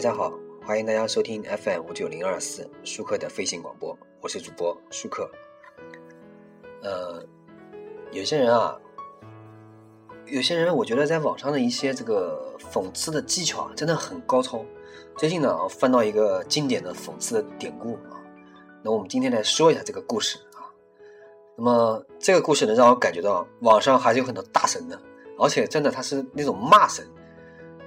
大家好，欢迎大家收听 FM 五九零二四舒克的飞行广播，我是主播舒克。呃，有些人啊，有些人我觉得在网上的一些这个讽刺的技巧啊，真的很高超。最近呢，翻到一个经典的讽刺的典故啊，那我们今天来说一下这个故事啊。那么这个故事呢，让我感觉到网上还是有很多大神的，而且真的他是那种骂神。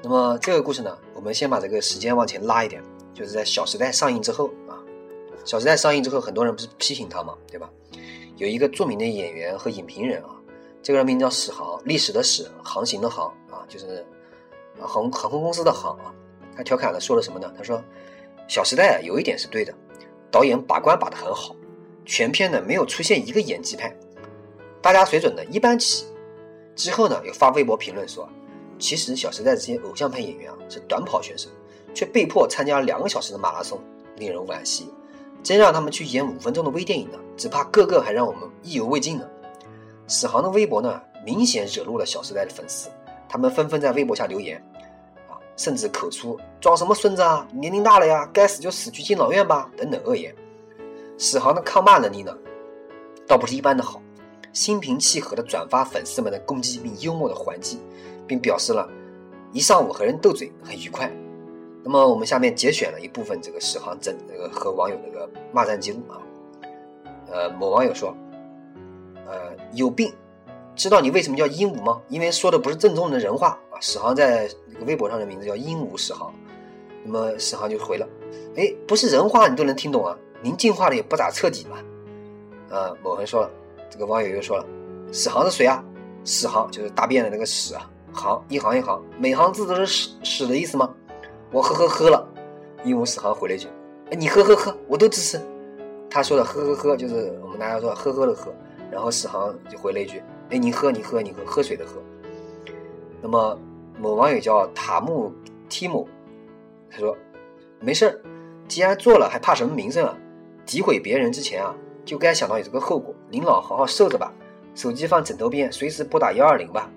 那么这个故事呢，我们先把这个时间往前拉一点，就是在《小时代》上映之后啊，《小时代》上映之后，很多人不是批评他嘛，对吧？有一个著名的演员和影评人啊，这个人名叫史航，历史的史，航行的航啊，就是航航空公司的航啊。他调侃的说了什么呢？他说，《小时代》，有一点是对的，导演把关把的很好，全片呢没有出现一个演技派，大家水准呢一般起。之后呢，又发微博评论说。其实《小时代》这些偶像派演员啊是短跑选手，却被迫参加两个小时的马拉松，令人惋惜。真让他们去演五分钟的微电影呢，只怕个个还让我们意犹未尽呢。史航的微博呢，明显惹怒了《小时代》的粉丝，他们纷纷在微博下留言，啊，甚至口出“装什么孙子啊，年龄大了呀，该死就死去敬老院吧”等等恶言。史航的抗骂能力呢，倒不是一般的好，心平气和的转发粉丝们的攻击，并幽默的还击。并表示了一上午和人斗嘴很愉快。那么我们下面节选了一部分这个史航真这个和网友这个骂战记录啊。呃，某网友说，呃，有病，知道你为什么叫鹦鹉吗？因为说的不是正宗的人话啊。史航在微博上的名字叫鹦鹉史航。那么史航就回了，哎，不是人话你都能听懂啊？您进化的也不咋彻底嘛。呃，某人说了，这个网友又说了，史航是谁啊？史航就是大便的那个史啊。行一行一行，每行字都是屎屎的意思吗？我呵呵呵了，鹦鹉史航回了一句：“哎，你呵呵呵，我都支持。”他说的呵呵呵就是我们大家说呵呵的呵，然后史航就回了一句：“哎，你喝你喝你喝喝水的喝。”那么某网友叫塔木提姆，他说：“没事儿，既然做了，还怕什么名声啊？诋毁别人之前啊，就该想到有这个后果。您老好好受着吧，手机放枕头边，随时拨打幺二零吧。”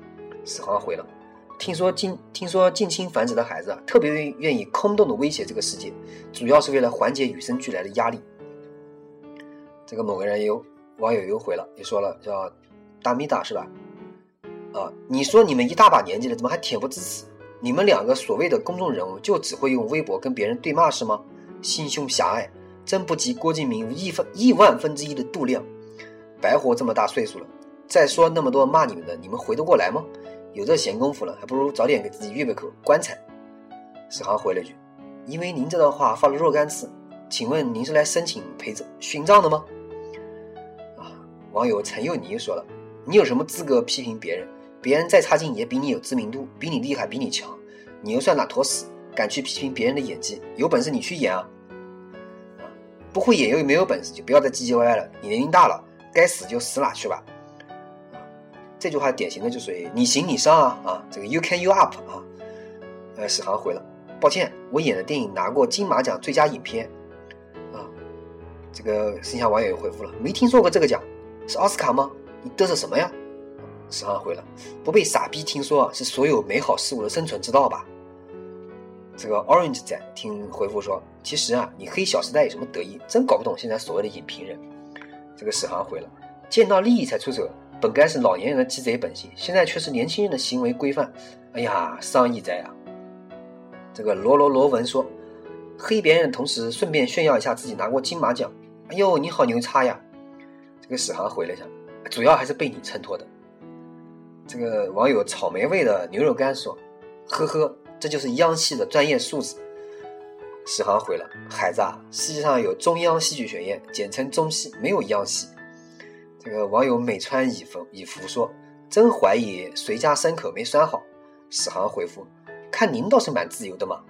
史航回了，听说近听说近亲繁殖的孩子，特别愿愿意空洞的威胁这个世界，主要是为了缓解与生俱来的压力。这个某个人又网友又回了，又说了叫达米达是吧？啊，你说你们一大把年纪了，怎么还恬不知耻？你们两个所谓的公众人物，就只会用微博跟别人对骂是吗？心胸狭隘，真不及郭敬明亿分亿万分之一的度量，白活这么大岁数了，再说那么多骂你们的，你们回得过来吗？有这闲工夫了，还不如早点给自己预备口棺材。史航回了一句：“因为您这段话发了若干次，请问您是来申请陪葬殉葬的吗？”啊，网友陈佑妮说了：“你有什么资格批评别人？别人再差劲也比你有知名度，比你厉害，比你强。你又算哪坨屎？敢去批评别人的演技？有本事你去演！啊，不会演又没有本事，就不要再唧唧歪歪了。你年龄大了，该死就死哪去吧。”这句话典型的就属于你行你上啊啊，这个 you can you up 啊，呃，史航回了，抱歉，我演的电影拿过金马奖最佳影片，啊，这个剩下网友又回复了，没听说过这个奖，是奥斯卡吗？你嘚瑟什么呀？史航回了，不被傻逼听说啊，是所有美好事物的生存之道吧？这个 Orange 仔听回复说，其实啊，你黑小时代有什么得意？真搞不懂现在所谓的影评人。这个史航回了，见到利益才出手。本该是老年人的鸡贼本性，现在却是年轻人的行为规范。哎呀，伤意在啊！这个罗罗罗文说，黑别人的同时顺便炫耀一下自己拿过金马奖。哎呦，你好牛叉呀！这个史航回了一下，主要还是被你衬托的。这个网友草莓味的牛肉干说，呵呵，这就是央戏的专业素质。史航回了，孩子啊，世界上有中央戏剧学院，简称中戏，没有央戏。这个网友美川以福以福说：“真怀疑谁家牲口没拴好。”史航回复：“看您倒是蛮自由的嘛。”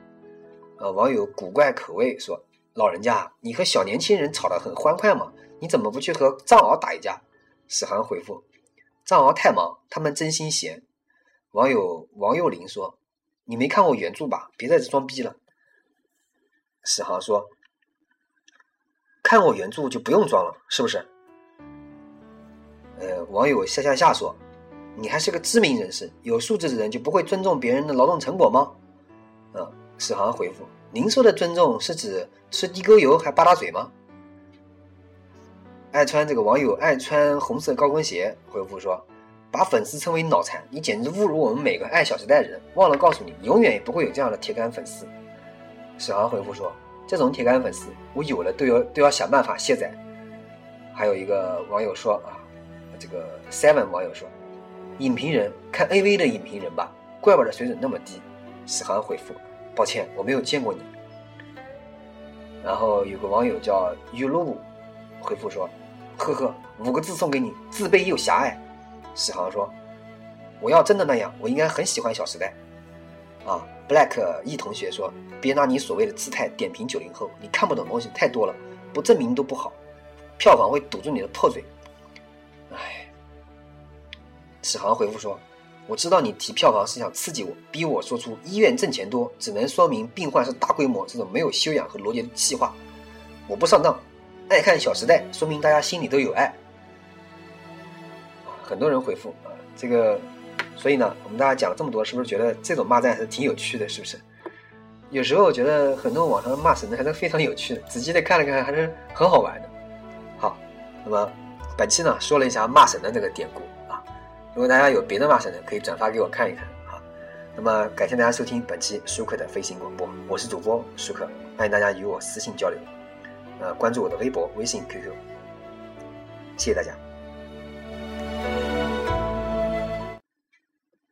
呃，网友古怪口味说：“老人家，你和小年轻人吵得很欢快嘛？你怎么不去和藏獒打一架？”史航回复：“藏獒太忙，他们真心闲。”网友王幼林说：“你没看过原著吧？别在这装逼了。”史航说：“看过原著就不用装了，是不是？”呃，网友下下下说：“你还是个知名人士，有素质的人就不会尊重别人的劳动成果吗？”嗯，史航回复：“您说的尊重是指吃地沟油还吧嗒嘴吗？爱穿这个网友爱穿红色高跟鞋回复说：“把粉丝称为脑残，你简直侮辱我们每个爱小时代的人。忘了告诉你，永远也不会有这样的铁杆粉丝。”史航回复说：“这种铁杆粉丝，我有了都要都要想办法卸载。”还有一个网友说：“啊，这个 seven 网友说，影评人看 AV 的影评人吧，怪不得水准那么低。”史航回复：“抱歉，我没有见过你。”然后有个网友叫 u l u 回复说。呵呵，五个字送给你：自卑又狭隘。史航说：“我要真的那样，我应该很喜欢《小时代》。”啊，Black E 同学说：“别拿你所谓的姿态点评九零后，你看不懂东西太多了，不证明都不好。票房会堵住你的破嘴。”哎，史航回复说：“我知道你提票房是想刺激我，逼我说出医院挣钱多，只能说明病患是大规模这种没有修养和逻辑的气话。我不上当。”爱看《小时代》，说明大家心里都有爱。很多人回复啊，这个，所以呢，我们大家讲了这么多，是不是觉得这种骂战还是挺有趣的？是不是？有时候我觉得很多网上骂神的还是非常有趣的，仔细的看了看，还是很好玩的。好，那么本期呢，说了一下骂神的这个典故啊。如果大家有别的骂神的，可以转发给我看一看啊。那么感谢大家收听本期舒克的飞行广播，我是主播舒克，欢迎大家与我私信交流。呃，关注我的微博、微信、QQ，谢谢大家。